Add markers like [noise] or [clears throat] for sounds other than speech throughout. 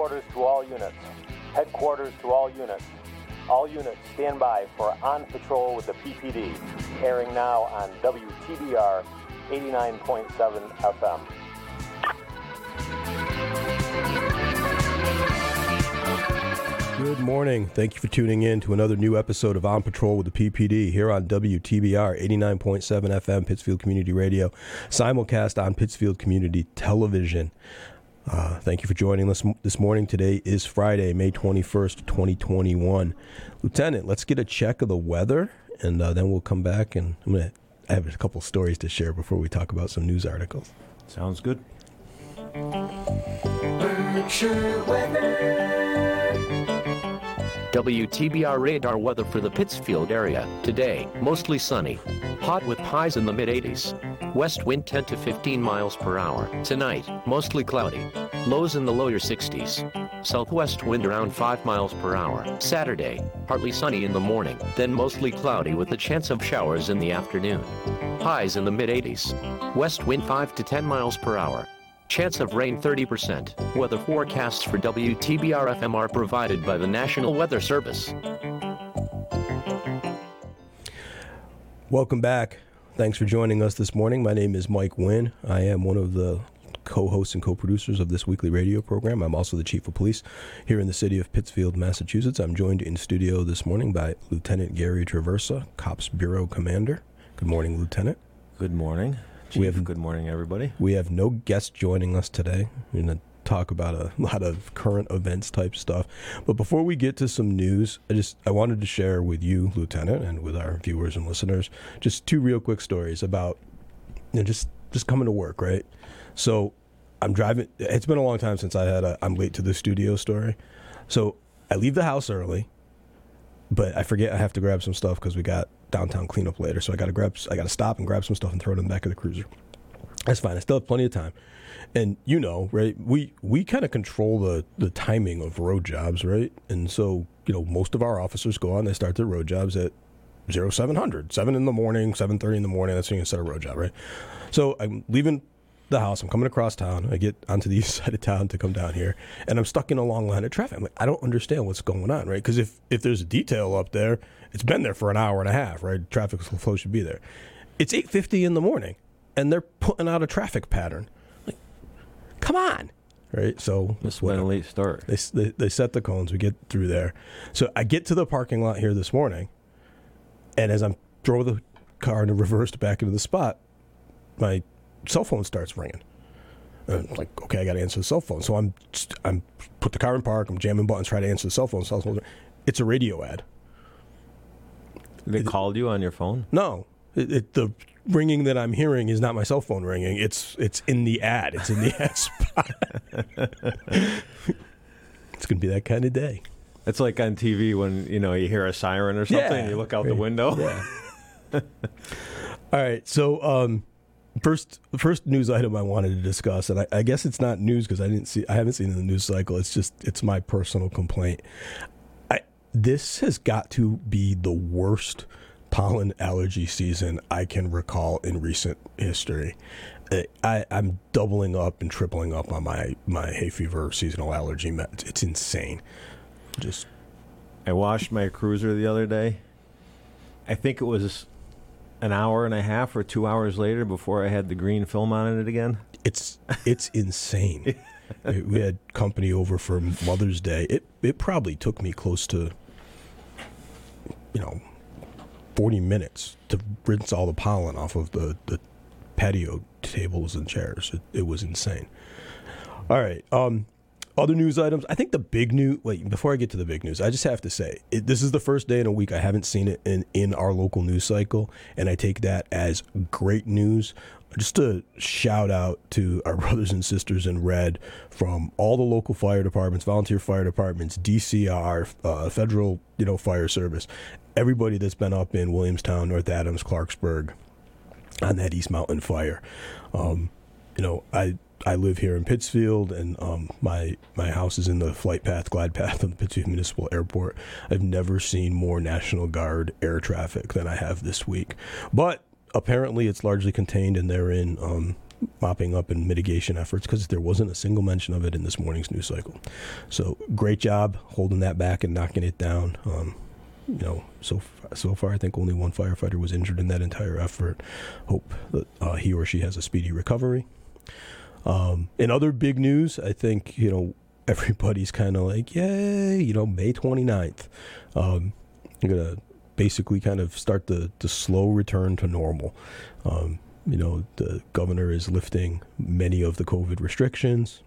Headquarters to all units. Headquarters to all units. All units stand by for On Patrol with the PPD, airing now on WTBR 89.7 FM. Good morning. Thank you for tuning in to another new episode of On Patrol with the PPD here on WTBR 89.7 FM, Pittsfield Community Radio, simulcast on Pittsfield Community Television. Uh, thank you for joining us this morning. Today is Friday, May 21st, 2021. Lieutenant, let's get a check of the weather and uh, then we'll come back and I'm going to I have a couple stories to share before we talk about some news articles. Sounds good. WTBR radar weather for the Pittsfield area. Today, mostly sunny. Hot with highs in the mid 80s. West wind 10 to 15 miles per hour. Tonight, mostly cloudy. Lows in the lower 60s. Southwest wind around 5 miles per hour. Saturday, partly sunny in the morning, then mostly cloudy with a chance of showers in the afternoon. Highs in the mid 80s. West wind 5 to 10 miles per hour. Chance of rain 30%. Weather forecasts for WTBR FM are provided by the National Weather Service. Welcome back. Thanks for joining us this morning. My name is Mike Wynn. I am one of the co hosts and co producers of this weekly radio program. I'm also the chief of police here in the city of Pittsfield, Massachusetts. I'm joined in studio this morning by Lieutenant Gary Traversa, Cops Bureau Commander. Good morning, Lieutenant. Good morning. Chief, we have, good morning, everybody. We have no guests joining us today. We're going to talk about a [laughs] lot of current events type stuff. But before we get to some news, I just I wanted to share with you, Lieutenant, and with our viewers and listeners, just two real quick stories about you know, just just coming to work, right? So I'm driving. It's been a long time since I had a I'm late to the studio story. So I leave the house early, but I forget I have to grab some stuff because we got downtown cleanup later. So I got to grab, I got to stop and grab some stuff and throw it in the back of the cruiser. That's fine. I still have plenty of time. And you know, right? We we kind of control the the timing of road jobs, right? And so you know, most of our officers go on. They start their road jobs at zero seven hundred, seven in the morning, seven thirty in the morning. That's when you set a road job, right? So I'm leaving the house. I'm coming across town. I get onto the [laughs] east side of town to come down here, and I'm stuck in a long line of traffic. I'm like, I don't understand what's going on, right? Because if if there's a detail up there, it's been there for an hour and a half, right? Traffic flow should be there. It's 8:50 in the morning, and they're putting out a traffic pattern. Like, come on, right? So this been a late start. They, they they set the cones. We get through there. So I get to the parking lot here this morning, and as I'm throw the car in reversed back into the spot, my cell phone starts ringing. And I'm like, okay, I got to answer the cell phone. So I'm I'm put the car in park. I'm jamming buttons, try to answer the cell phone. Cell phone. It's a radio ad. They called you on your phone? No, it, it, the ringing that I'm hearing is not my cell phone ringing. It's it's in the ad. It's in the [laughs] ad spot. [laughs] it's gonna be that kind of day. It's like on TV when you know you hear a siren or something, yeah, and you look out right. the window. Yeah. [laughs] All right, so um, first first news item I wanted to discuss, and I, I guess it's not news because I didn't see I haven't seen it in the news cycle. It's just it's my personal complaint. This has got to be the worst pollen allergy season I can recall in recent history. I, I'm doubling up and tripling up on my, my hay fever seasonal allergy meds. It's insane. Just I washed my cruiser the other day. I think it was an hour and a half or two hours later before I had the green film on it again. It's it's [laughs] insane. we had company over for Mother's Day. It it probably took me close to you know forty minutes to rinse all the pollen off of the, the patio tables and chairs. It, it was insane. All right. Um, other news items. I think the big news. Wait, before I get to the big news, I just have to say it, this is the first day in a week I haven't seen it in in our local news cycle, and I take that as great news. Just a shout out to our [laughs] brothers and sisters in red from all the local fire departments, volunteer fire departments, DCR, uh, federal, you know, fire service, everybody that's been up in Williamstown, North Adams, Clarksburg, on that East Mountain fire. Um, you know, I I live here in Pittsfield, and um, my my house is in the flight path, glide path of the Pittsfield Municipal Airport. I've never seen more National Guard air traffic than I have this week, but apparently it's largely contained, and they're in um, mopping up and mitigation efforts because there wasn't a single mention of it in this morning's news cycle. So great job holding that back and knocking it down. Um, you know, so so far I think only one firefighter was injured in that entire effort. Hope that uh, he or she has a speedy recovery. Um, in other big news, I think you know [laughs] everybody's kind of like, yay, you know, May 29th. Um, I'm gonna basically kind of start the the slow return to normal. Um, you know, the governor is lifting many of the COVID restrictions.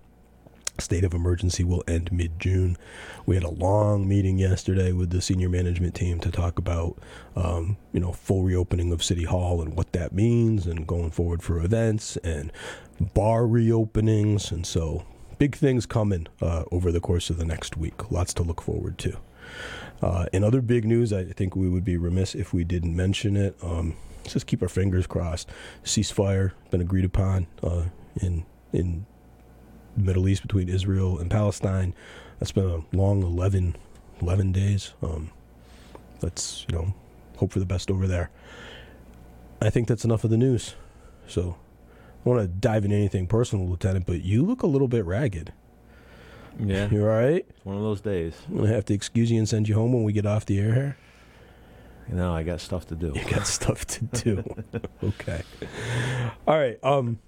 State of emergency will end mid June. We had a long meeting yesterday with the senior management team to talk about, um, you know, full reopening of City Hall and what that means and going forward for events and bar reopenings. And so big things coming uh, over the course of the next week. Lots to look forward to. Uh, in other big news, I think we would be remiss if we didn't mention it. Um, let's just keep our fingers crossed. Ceasefire been agreed upon uh, in in the Middle East between Israel and Palestine. That's been a long 11, 11 days. Um, let's you know hope for the best over there. I think that's enough of the news. So I want to dive into anything personal, Lieutenant, but you look a little bit ragged. Yeah, you're all right? it's one of those days. I'm gonna have to excuse you and send you home when we get off the air here. You know, I got stuff to do. You got [laughs] stuff to do. okay. All right. Um,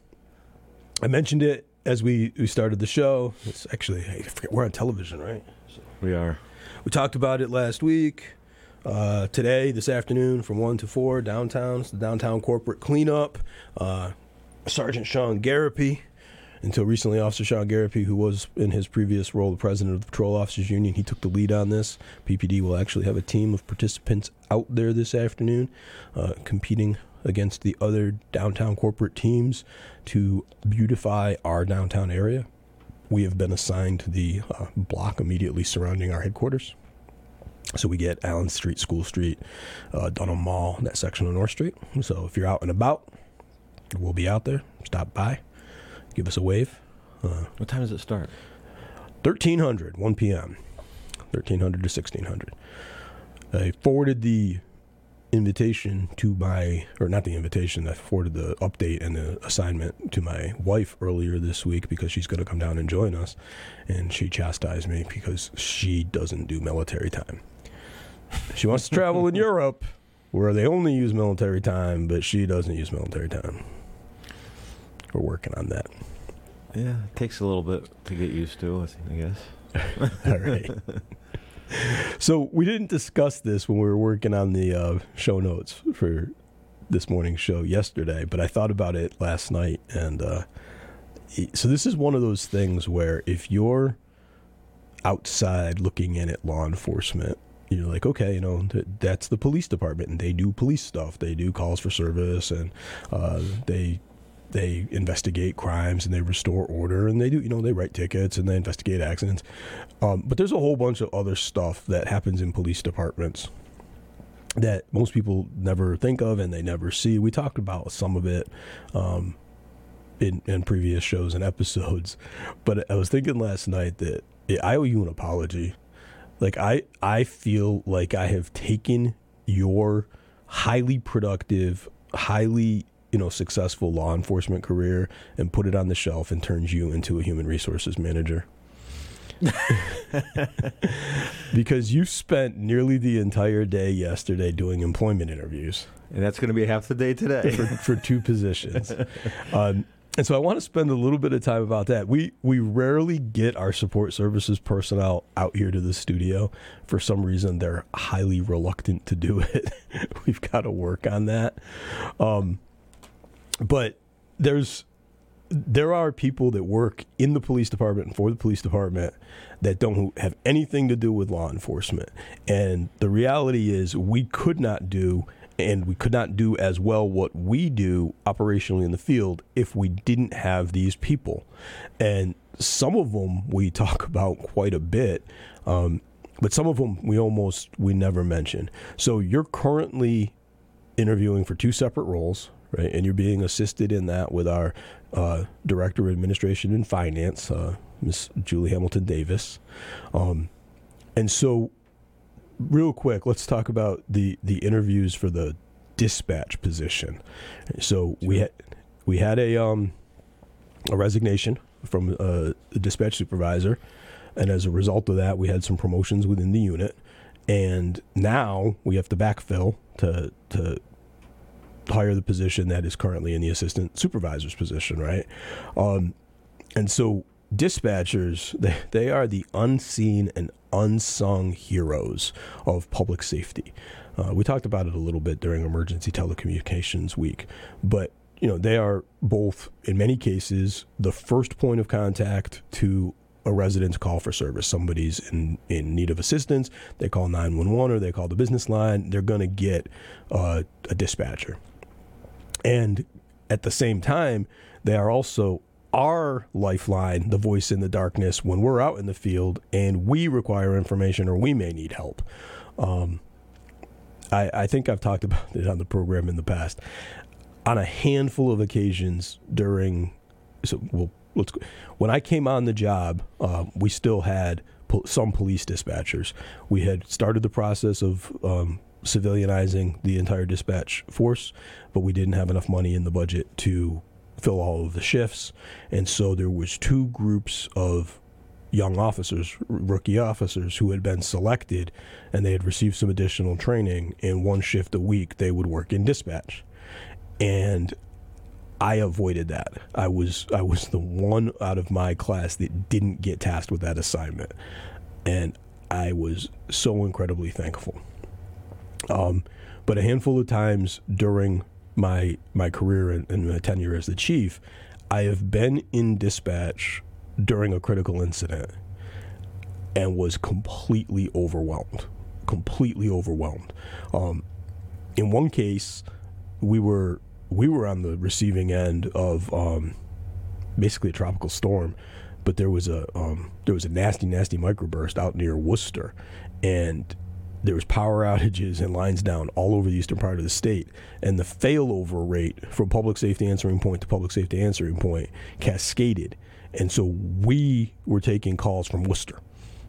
I mentioned it as we, we started the show. It's actually I forget we're on television, right? We are. We talked about it last week. Uh, today, this afternoon, from one to four, downtown. It's the downtown corporate cleanup. Uh, Sergeant Sean Garapi, until recently, Officer Sean Garapi, who was in his previous role the president of the Patrol Officers Union, he took the lead on this. PPD will actually have a team of participants out there this afternoon, uh, competing against the other downtown corporate teams to beautify our downtown area. We have been assigned the uh, block immediately surrounding our headquarters. So we get Allen Street, School Street, uh, Dunham Mall, that section of North Street. So if you're out and about, we'll be out there. Stop by, give us a wave. Uh, What time does it start? 1300, 1 p.m. 1300 to 1600. I forwarded the invitation to my, or not the invitation, I forwarded the update and the assignment to my wife earlier this week because she's going to come down and join us. And she chastised me because she doesn't do military time. She wants to travel in [laughs] Europe where they only use military time, but she doesn't use military time. We're working on that. Yeah, it takes a little bit to get used to, I guess. [laughs] All right. so we didn't discuss this when we were working on the uh, show notes for this morning's show yesterday, but I thought about it last night, and uh, so this is one of those things where if you're outside looking in at law enforcement. You're like, okay, you know, th- that's the police department, and they do police stuff. They do calls for service, and uh, they they investigate crimes and they restore order and they do you know they write tickets and they investigate accidents. Um, but there's a whole bunch of other stuff that happens in police departments that most people never think of and they never see. We talked about some of it um, in, in previous shows and episodes but i was thinking last night that i owe you an apology. Like i i feel like i have taken your highly productive highly you know successful law enforcement career and put it on the shelf and turns you into a human resources manager. [laughs] Because you spent nearly the entire day yesterday doing employment interviews. And that's going to be half the day today. for, for two positions. [laughs] Um, and so i want to spend a little bit of time about that. We we rarely get our support services personnel out here to the studio. For some reason they're highly reluctant to do it. [laughs] We've got to work on that. Um, but there's there are people that work in the police department and for the police department that don't have anything to do with law enforcement. And the reality is, we could not do and we could not do as well what we do operationally in the field if we didn't have these people. And some of them we [laughs] talk about quite a bit. Um, but some of them we almost we never mention. So you're currently interviewing for two separate roles, right? And you're being assisted in that with our uh, director of administration and finance, uh, Miss Julie Hamilton Davis. Um, and so, real quick, let's talk about the the interviews for the dispatch position. So we had we had a um, a resignation from uh, a dispatch supervisor, and as a result of that, we had some promotions within the unit, and now we have to backfill to to hire the position that is currently in the assistant supervisor's position, right? Um, and so dispatchers [laughs] they, they are the unseen and unsung heroes of public safety. Uh, we talked about it a little bit during Emergency Telecommunications Week, but you know they are both in many cases the first point of contact to a resident's call for service. Somebody's in, in need of assistance, they call 911 or they call the business line, they're going to get uh, a dispatcher. And at the same time, they are also our lifeline, the voice in the darkness when we're out in the field and we require information or we may need help. Um, I, I think I've talked about it on the program in the past. On a handful of occasions during, so well, let's go. when I came on the job, uh, we still had po- some police dispatchers. We had started the process of um, civilianizing the entire dispatch force, but we didn't have enough money in the budget to fill all of the shifts, and so there was two groups of young officers, rookie officers, who had been selected, and they had received some additional training. In one shift a week, they would work in dispatch, and I avoided that. I was I was the one out of my class that didn't get tasked with that assignment, and I was so incredibly thankful. Um, but a handful of times during my my career and, and my tenure as the chief, I have been in dispatch during a critical incident and was completely overwhelmed, completely overwhelmed. Um, in one case, we were we were on the receiving end of um, basically a tropical storm, but there was a um, there was a nasty, nasty microburst out near Worcester, and there was power outages and lines down all over the eastern part of the state, and the failover rate from public safety answering point to public safety answering point cascaded, and so we were taking calls from Worcester.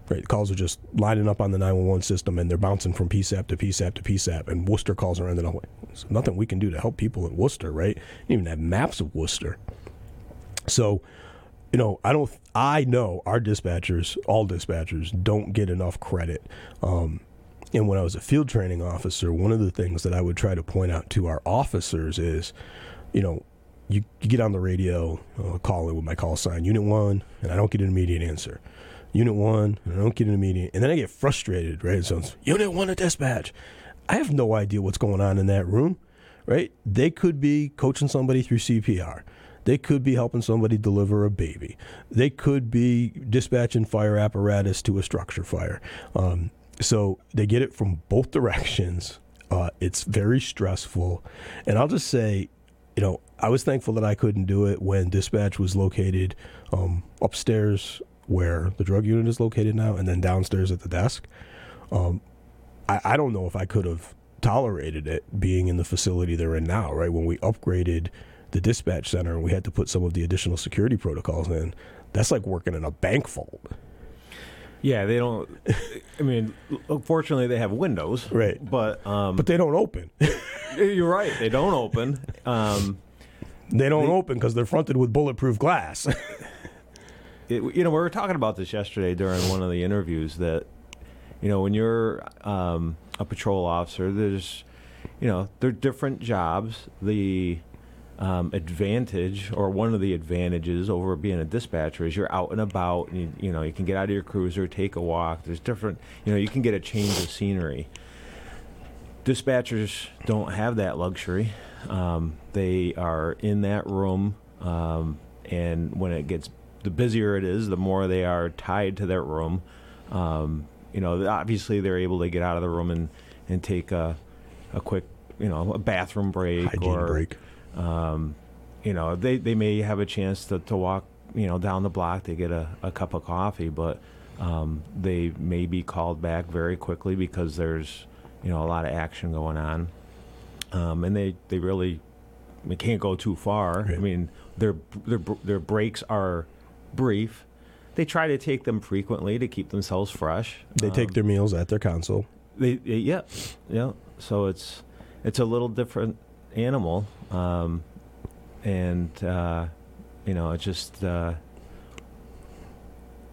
Right, the calls are just lining up on the 911 system, and they're bouncing from PSAP to PSAP to PSAP, and Worcester calls are ending up. There's nothing we can do to help people in Worcester, right? Even have maps of Worcester. So, you know, I don't. I know our dispatchers, all dispatchers, don't get enough credit. Um, and when I was a field training officer, one of the things that I would try to point out to our officers is, you know, you, you get on the radio, uh, call in with my call sign, Unit 1, and I don't get an immediate answer. Unit 1, and I don't get an immediate. And then I get frustrated, right? So it's Unit 1 at dispatch. I have no idea what's going on in that room, right? They could be coaching somebody through CPR. They could be helping somebody deliver a baby. They could be dispatching fire apparatus to a structure fire. Um, so they get it from both directions. Uh, it's very stressful. And I'll just say, you know, I was thankful that I couldn't do it when dispatch was located um, upstairs where the drug unit is located now and then downstairs at the desk. Um, I, I don't know if I could have tolerated it being in the facility they're in now, right? When we upgraded the dispatch center and we had to put some of the additional security protocols in, that's like working in a bank vault. Yeah, they don't. I mean, fortunately, they have windows, Right. But um, But they don't open. you're right, they don't open. Um, they don't open because they're fronted with bulletproof glass. [laughs] it, you know, we were talking about this yesterday during one of the interviews that, you know, when you're um, a patrol officer, there's, you know, they're different jobs. The um, advantage, or one of the advantages over being a dispatcher, is you're out and about. And you, you know, you can get out of your cruiser, take a walk. There's different, you know, you can get a change of scenery. Dispatchers don't have that luxury. Um, they are in that room, um, and when it gets the busier it is, the more they are tied to that room. Um, you know, obviously they're able to get out of the room and, and take a, a quick, you know, a bathroom break Hygiene or break. Um, you know, they, they may have a chance to, to walk, you know, down the block to get a, a cup of coffee, but um, they may be called back very quickly because there's, you know, a lot of action going on. Um, and they, they really they can't go too far. I mean, their, their, their breaks are brief. They try to take them frequently to keep themselves fresh. They take Um, their meals at their console. they yeah, yeah. So it's it's a little different animal, um, and uh, You know, just uh,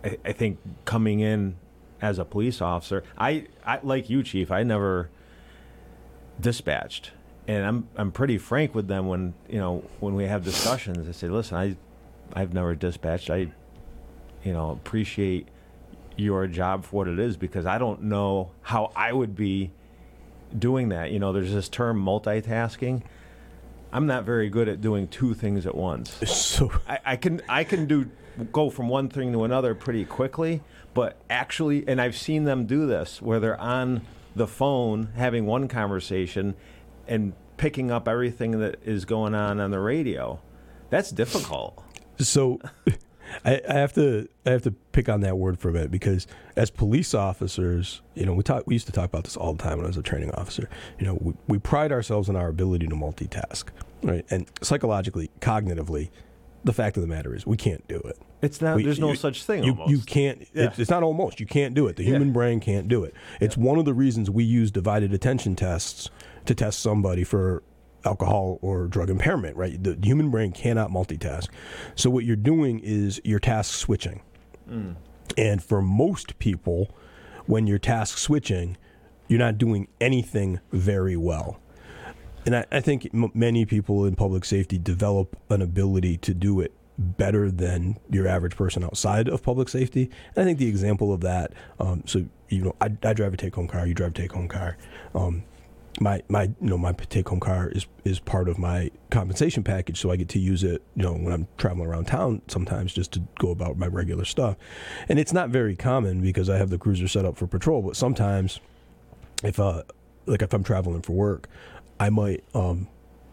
I, I think coming in as a police officer, I, I like you, chief. I never dispatched, and I'm I'm pretty frank with them when you know when we have discussions. I say, listen, I I've never dispatched. I you know appreciate your job for what it is because I don't know how I would be doing that. You know, there's this term multitasking. I'm not very good at doing two things at once. [laughs] So I, I can I can do go from one thing to another pretty quickly, but actually, and I've seen them do this where they're on the phone having one conversation and picking up everything that is going on on the radio. That's difficult. so [laughs] I, I have to I have to pick on that word for a minute because as police officers, you know, we talk we used to talk about this all the time when I was a training officer. You know, we, we pride ourselves in our ability to multitask, right? And psychologically, cognitively, the fact of the matter is we can't do it. It's not. We- there's no you- such thing. You, almost. you can't. Yeah. It's, it's not almost. You can't do it. The Yeah. human brain can't do it. It's one of the reasons we use divided attention tests to test somebody for alcohol or drug impairment. Right. The human brain cannot multitask. So what you're doing is you're task switching. And for most people, when you're task switching, you're not doing anything very well. And I, I think m- many people in public safety develop an ability to do it better than your average person outside of public safety. And I think the example of that, um, so you know, I, I drive a take home car, you drive a take home car. Um, my my you know my take home car is is part of my compensation package, so I get to use it you know when I'm traveling around town sometimes just to go about my regular stuff, and it's not very common because I have the cruiser set up for patrol, but sometimes if uh like if I'm traveling for work, I might um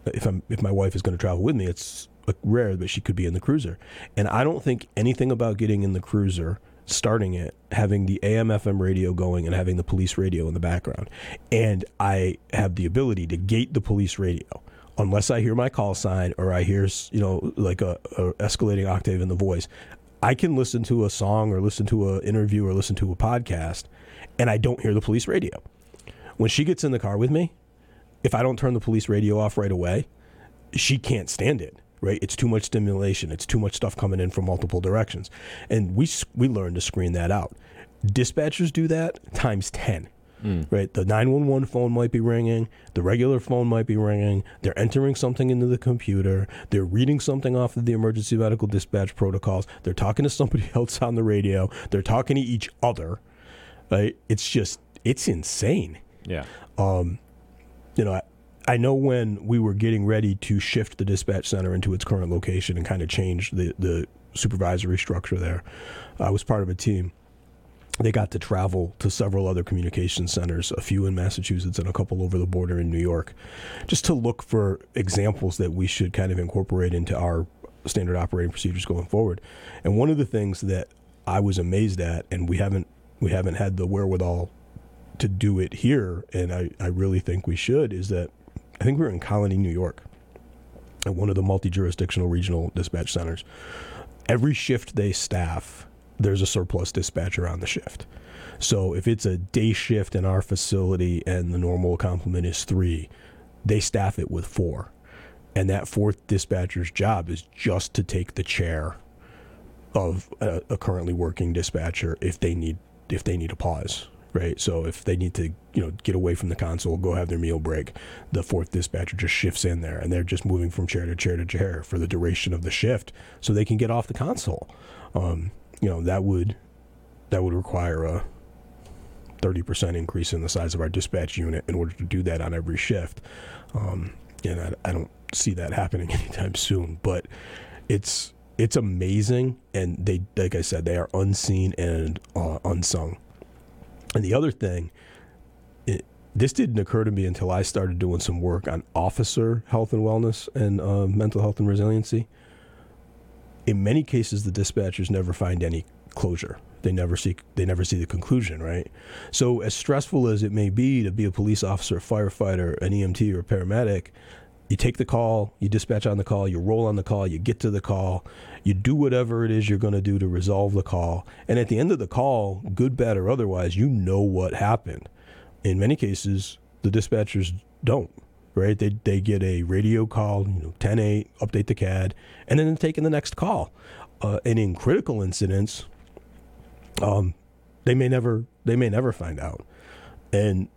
if I'm if my wife is going to travel with me, it's rare that she could be in the cruiser, and I don't think anything about getting in the cruiser, starting it, having the AM FM radio going, and having the police radio in the background, and I have the ability to gate the police radio. Unless I hear my call sign or I hear, you know, like a, a escalating octave in the voice, I can listen to a song or listen to an interview or listen to a podcast, and I don't hear the police radio. When she gets in the car with me, if I don't turn the police radio off right away, she can't stand it. Right? It's too much stimulation. It's too much stuff coming in from multiple directions, and we we learn to screen that out. Dispatchers do that times ten. Hmm. Right? The 911 phone might be ringing, the regular phone might be ringing, they're entering something into the computer, they're reading something off of the emergency medical dispatch protocols, they're talking to somebody [laughs] else on the radio, they're talking to each other. Right? It's just it's insane Yeah. Um, you know, I, know when we were getting ready to shift the dispatch center into its current location and kind of change the, the supervisory structure there, I was part of a team. They got to travel to several other communication centers, a few in Massachusetts and a couple over the border in New York, just to look for examples that we should kind of incorporate into our standard operating procedures going forward. And one of the things that I was amazed at, and we haven't we haven't had the wherewithal to do it here, and I, I really think we should, is that I think we were in Colonie, New York, at one of the multi jurisdictional regional dispatch centers. Every shift they staff, there's a surplus dispatcher on the shift. So if it's a day shift in our facility and the normal complement is three, they staff it with four. And that fourth dispatcher's job is just to take the chair of a, a currently working dispatcher if they need if they need a pause right? So if they need to you know get away from the console go have their meal break the fourth dispatcher just shifts in there and they're just moving from chair to chair to chair for the duration of the shift so they can get off the console. Um, you know that would that would require a 30% increase in the size of our dispatch unit in order to do that on every shift. Um, and I, I don't see that happening [laughs] anytime soon but it's it's amazing and they like i said they are unseen and uh, unsung and the other thing it, this didn't occur to me until i started doing some work on officer health and wellness and uh, mental health and resiliency. In many cases the dispatchers never find any closure. They never see they never see the conclusion right? So as stressful as it may be to be a police officer a firefighter an emt or a paramedic you take the call, you dispatch on the call, you roll on the call, you get to the call, you do whatever it is you're going to do to resolve the call. And at the end of the call, good, bad, or otherwise, you know what happened. In many cases, the dispatchers don't. right? They they get a radio call, you know, 10-8, update the CAD, and then taking the next call. Uh, and in critical incidents, um, they may never they may never find out, and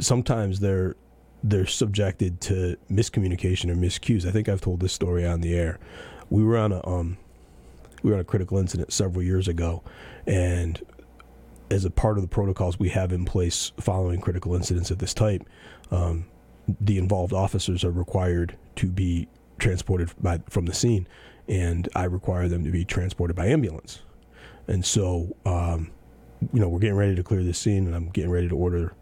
sometimes they're they're subjected to miscommunication or miscues. I think I've told this story on the air. We were on a um, we were on a critical incident several years ago, and as a part of the protocols we have in place following critical incidents of this type, um, the involved officers are required to be transported by, from the scene, and I require them to be transported by ambulance. And so, um, you know, we're getting ready to clear the scene, and I'm getting ready to order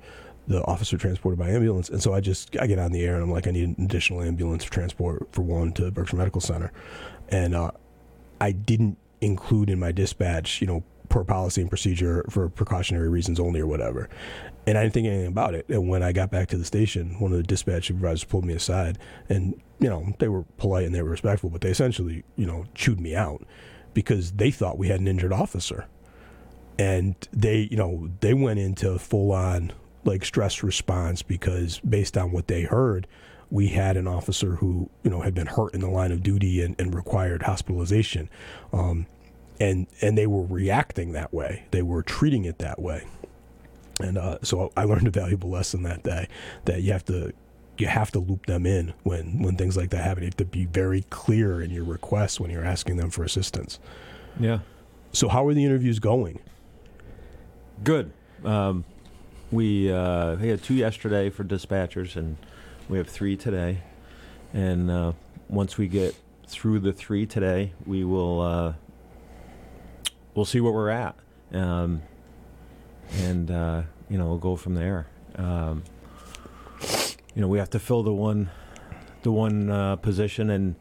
the officer transported by ambulance. And so I just I get on the air and I'm like, I need an additional ambulance transport for one to Berkshire Medical Center, and uh, I didn't include in my dispatch, you know, per policy and procedure for precautionary reasons only or whatever. And I didn't think anything about it. And when I got back to the station, one of the dispatch supervisors pulled me aside and, you know, they were polite and they were respectful, but they essentially, you know, chewed me out because they thought we had an injured officer. And they, you know, they went into full on like stress response because based on what they heard, we had an officer who, you know, had been hurt in the line of duty and, and required hospitalization. Um, and and they were reacting that way. They were treating it that way. And uh, so I learned a valuable lesson that day that you have to you have to loop them in when when things like that happen. You have to be very clear in your requests when you're asking them for assistance. Yeah. So how are the interviews going? Good. Um, we uh, we had two yesterday for dispatchers, and we have three today. And uh, once we get through the three today, we will uh, we'll see where we're at, um, and uh, you know we'll go from there. Um, you know we have to fill the one the one uh, position, and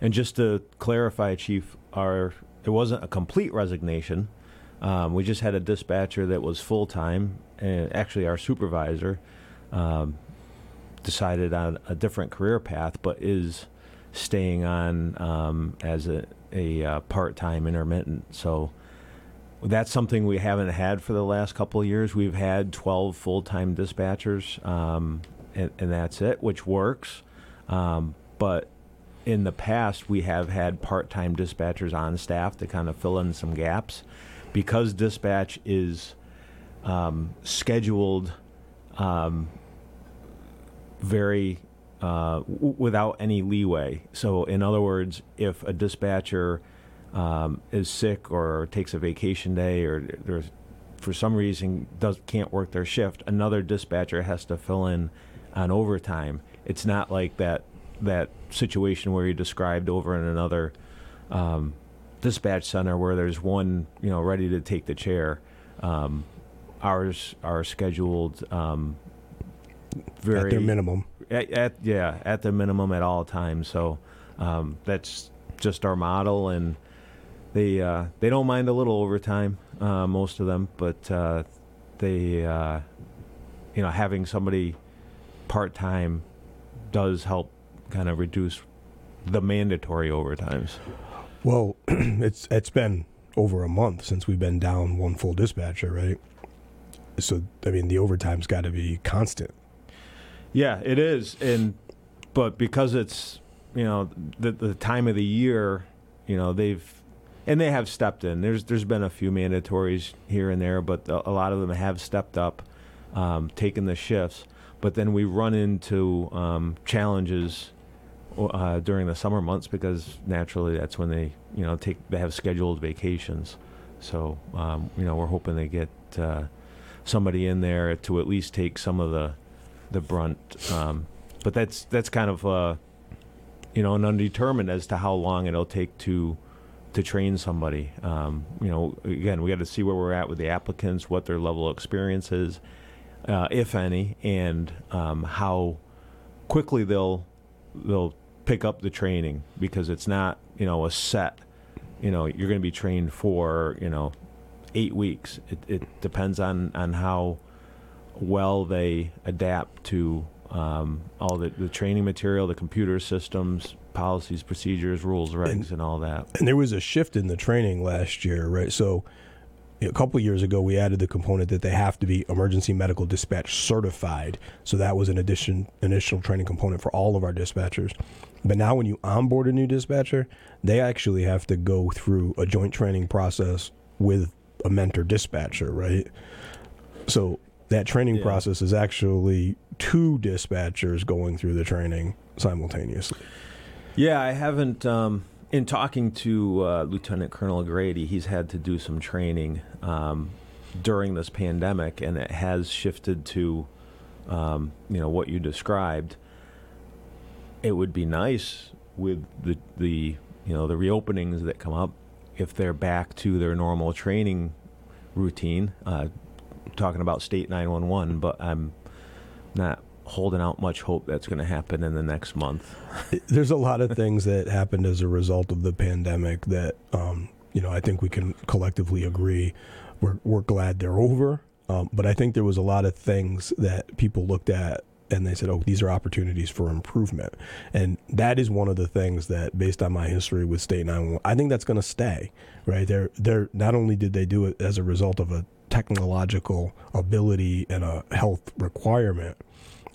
and just to clarify, Chief, our it wasn't a complete resignation. Um, we just had a dispatcher that was full time, and actually our supervisor um, decided on a different career path, but is staying on um, as a, a uh, part time intermittent. So that's something we haven't had for the last couple of years. We've had 12 full time dispatchers, um, and, and, that's it, which works. Um, but in the past, we have had part time dispatchers on staff to kind of fill in some gaps. Because dispatch is um, scheduled um, very uh, w- without any leeway. So, in other words, if a dispatcher um, is sick or takes a vacation day or for some reason does can't work their shift, another dispatcher has to fill in on overtime. It's not like that that situation where you described over in another um, dispatch center where there's one you know ready to take the chair. Um, ours are scheduled um, very at their minimum. At, at, yeah, at the minimum at all times. So um, that's just our model, and they uh, they don't mind a little overtime, uh, most of them, but uh, they uh, you know having somebody part time does help kind of reduce the mandatory overtimes. Well, [clears throat] it's it's been over a month since we've been down one full dispatcher, right? So I mean, the overtime's got to be constant. Yeah, it is, and but because it's you know the the time of the year, you know they've and they have stepped in. There's there's been a few mandatories here and there, but a, lot of them have stepped up, um, taken the shifts. But then we run into um, challenges uh, during the summer months because naturally that's when they you know take they have scheduled vacations. So um, you know we're hoping they get uh, somebody in there to at least take some of the the brunt. Um, but that's that's kind of uh, you know an undetermined as to how long it'll take to to train somebody. Um, you know, again, we got to see where we're at with the applicants, what their level of experience is, uh, if any, and um, how quickly they'll they'll pick up the training because it's not you know a set. You know, you're going to be trained for you know eight weeks. It, it depends on on how well they adapt to um, all the, the training material, the computer systems, policies, procedures, rules, regs, and, and, all that. And there was a shift in the training last year, right? So a couple of years ago, we added the component that they have to be emergency medical dispatch certified. So that was an addition, initial training component for all of our dispatchers. But now, when you onboard a new dispatcher, they actually have to go through a joint training process with a mentor dispatcher, right? So that training Yeah. process is actually two dispatchers going through the training simultaneously. Yeah, I haven't. Um, in talking to uh, Lieutenant Colonel Grady, he's had to do some training um, during this pandemic, and it has shifted to, um, you know, what you described. It would be nice with the the you know the reopenings that come up if they're back to their normal training routine. Uh, talking about state 911, but I'm not holding out much hope that's going to happen in the next month. [laughs] There's a lot of things that happened as a result of the pandemic that, um, you know, I think we can collectively agree we're, we're glad they're over. Um, but I think there was a lot of things that people looked at and they said, oh, these are opportunities for improvement. And that is one of the things that, based on my history with State 911, I think that's going to stay, right? They're, they're, not only did they do it as a result of a technological ability and a health requirement,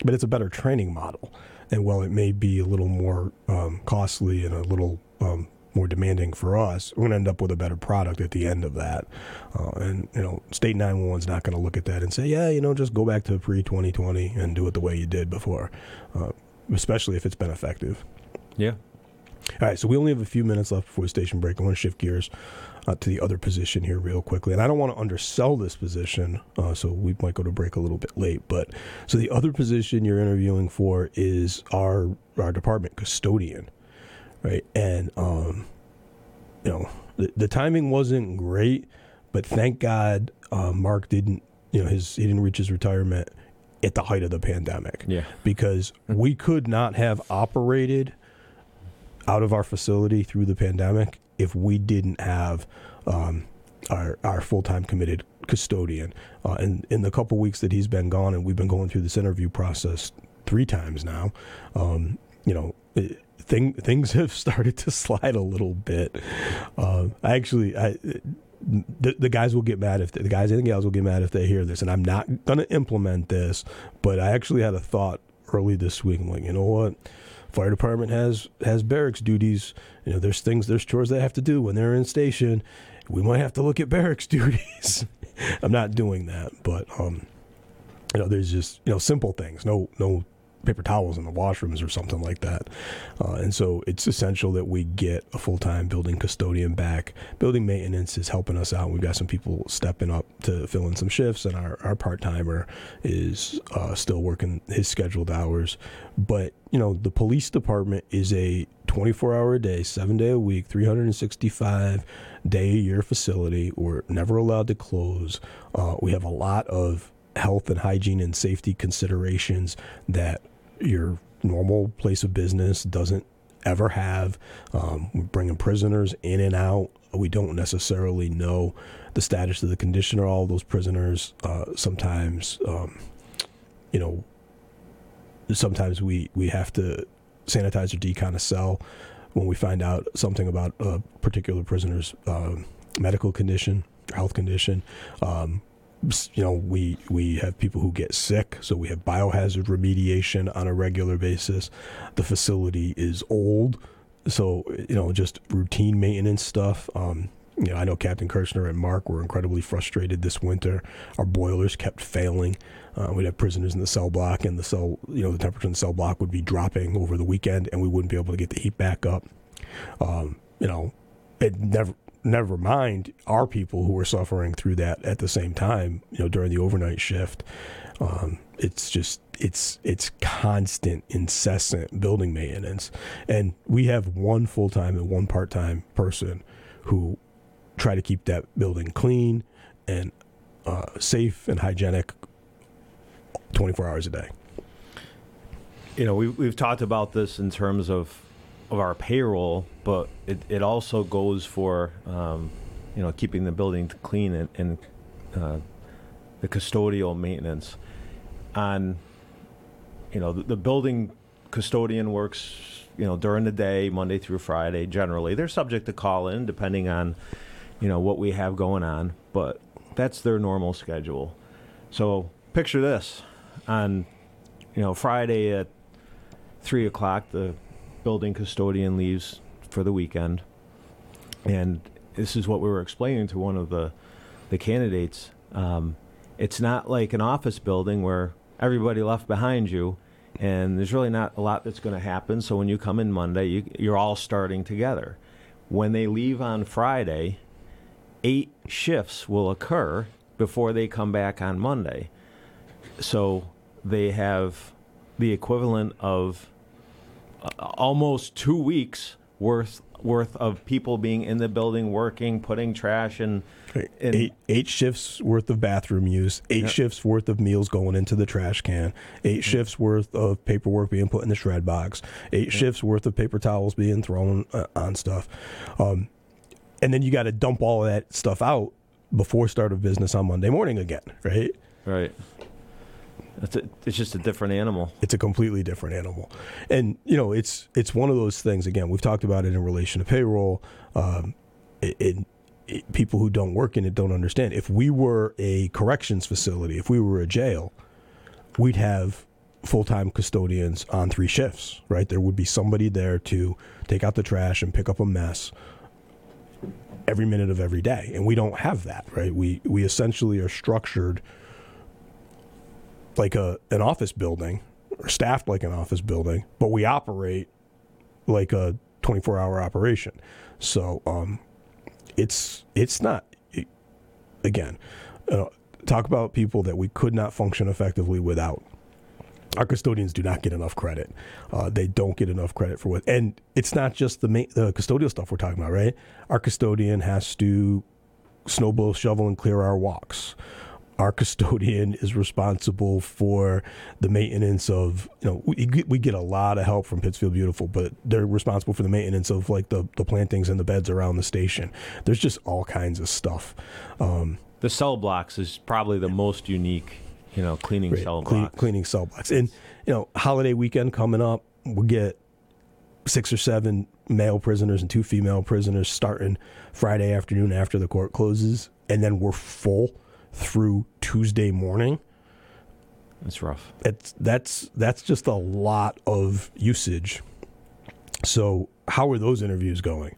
but it's a better training model. And while it may be a little more um, costly and a little um, more demanding for us, we're going to end up with a better product at the end of that. Uh, and, you know, State 911 is not going to look at that and say, yeah, you know, just go back to pre 2020 and do it the way you did before, uh, especially if it's been effective. Yeah. All right, so we only have a few minutes left before the station break. I want to shift gears uh, to the other position here real quickly, and I don't want to undersell this position, uh, so we might go to break a little bit late. But so the other position you're interviewing for is our our department custodian, right? And um, you know the, the timing wasn't great, but thank God uh, Mark didn't, you know, his he didn't reach his retirement at the height of the pandemic Yeah. because we could not have operated out of our facility through the pandemic if we didn't have um, our our full time committed custodian. Uh, and in the couple weeks that he's been gone, and we've been going through this interview process three times now, um, you know. It, Thing, things [laughs] have started to slide a little bit. Uh, I actually, I, the, the guys will get mad if the guys and the gals will get mad if they hear this, and I'm not going to implement this. But I actually had a thought early this week. I'm like, you know what? Fire department has has barracks duties. You know, there's things, there's chores they have to do when they're in station. We might have to look at barracks [laughs] duties. I'm not doing that, but um, you know, there's just you know simple things. No, no paper towels in the washrooms or something like that. Uh, and so it's essential that we get a full time building custodian back. Building maintenance is helping us out. We've got some people stepping up to fill in some shifts, and our, our part timer is uh, still working his scheduled hours. But, you know, the police department is a 24 hour a day, seven day a week, 365 day a year facility. We're never allowed to close. Uh, we have a lot of health and hygiene and safety considerations that your normal place of business doesn't ever have. Um, we're bringing prisoners in and out. We don't necessarily know the status of the condition of all those prisoners. Uh, sometimes, um, you know, sometimes we, we have to sanitize or decon a cell when we find out something about a particular prisoner's um medical condition, health condition. Um, you know we we have people who get sick so we have biohazard remediation on a regular basis the facility is old so you know just routine maintenance stuff um you know, I know Captain Kirchner and Mark were incredibly frustrated this winter. Our boilers kept failing. Uh, we'd have prisoners in the cell block, and the cell, you know, the temperature in the cell block would be dropping over the weekend, and we wouldn't be able to get the heat back up. Um, you know, it never never mind our people who were suffering through that at the same time you know during the overnight shift. Um, it's just it's it's constant incessant building maintenance. And we have one full-time and one part-time person who try to keep that building clean and uh, safe and hygienic 24 hours a day. You know, we've, we've talked about this in terms of of our payroll, but it, it also goes for um, you know keeping the building clean and, and uh, the custodial maintenance. On you know the, the building custodian works you know during the day, Monday through Friday. Generally, they're subject to call in depending on you know what we have going on, but that's their normal schedule. So picture this: on you know Friday at three o'clock, the building custodian leaves for the weekend, and this is what we were explaining to one of the the candidates. Um, it's not like an office building where everybody left behind you, and there's really not a lot that's going to happen. So when you come in Monday, you, you're all starting together. When they leave on Friday, eight shifts will occur before they come back on Monday. So they have the equivalent of almost two weeks worth worth of people being in the building working, putting trash and, and eight eight shifts worth of bathroom use, eight Yep. shifts worth of meals going into the trash can, eight shifts worth of paperwork being put in the shred box, eight shifts worth of paper towels being thrown uh, on stuff, um, and then you got to dump all that stuff out before start of business on Monday morning again, right? right. It's, a, it's just a different animal. it's a completely different animal. And you know it's it's one of those things again we've talked about it in relation to payroll um, it, it, it- people who don't work in it don't understand. If we were a corrections facility if we were a jail we'd have full-time custodians on three shifts right? There would be somebody there to take out the trash and pick up a mess every minute of every day. And we don't have that right? We we essentially are structured like a an office building or staffed like an office building, but we operate like a 24 hour operation. So um, it's it's not it- again uh, talk about people that we could not function effectively without. Our custodians do not get enough credit. Uh, they don't get enough credit for what, and it's not just the the custodial stuff we're talking about, right? Our custodian has to snowblow, shovel, and clear our walks our custodian [laughs] is responsible for the maintenance of you know we get, we get a lot of help from Pittsfield Beautiful but they're responsible for the maintenance of like the the plantings and the beds around the station. There's just all kinds of stuff. Um The cell blocks is probably the most unique, you know, cleaning right, cell clean- blocks. cleaning cell blocks. And you know holiday weekend coming up we get six or seven male prisoners and two female prisoners starting Friday afternoon after the court closes and then we're full through Tuesday morning It's rough. it's that's that's just a lot of usage. So how are those interviews going?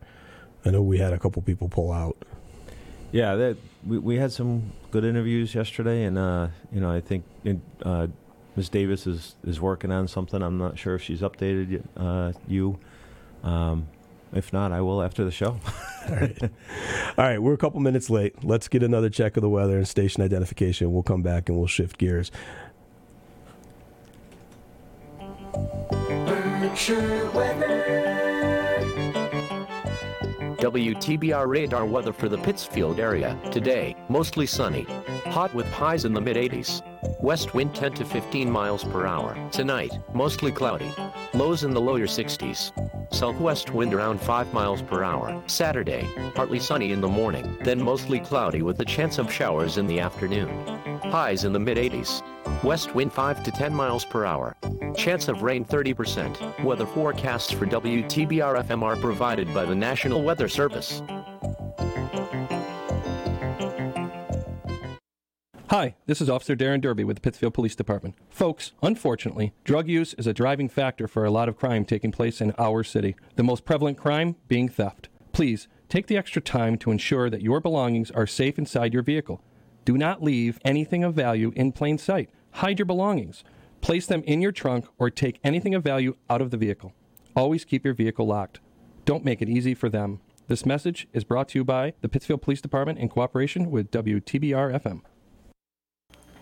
I know we had a couple people pull out. Yeah, that we, we had some good interviews yesterday, and uh, you know I think uh, Ms. Davis is is working on something. I'm not sure if she's updated uh, you. Um, if not, I will after the show. [laughs] All right. All right, we're a couple minutes late. Let's get another check of the weather and station identification. We'll come back and we'll shift gears. WTBR radar weather for the Pittsfield area. Today, mostly sunny. Hot with highs in the mid 80s. West wind 10 to 15 miles per hour. Tonight, mostly cloudy. Lows in the lower 60s. Southwest wind around 5 miles per hour. Saturday, partly sunny in the morning, then mostly cloudy with a chance of showers in the afternoon. Highs in the mid 80s. West wind 5 to 10 miles per hour. Chance of rain 30%. Weather forecasts for WTBR FM are provided by the National Weather Service. Hi, this is Officer Darren Derby with the Pittsfield Police Department. Folks, unfortunately, drug use is a driving factor for a lot of crime taking place in our city, the most prevalent crime being theft. Please take the extra time to ensure that your belongings are safe inside your vehicle. Do not leave anything of value in plain sight. Hide your belongings. Place them in your trunk or take anything of value out of the vehicle. Always keep your vehicle locked. Don't make it easy for them. This message is brought to you by the Pittsfield Police Department in cooperation with WTBR FM.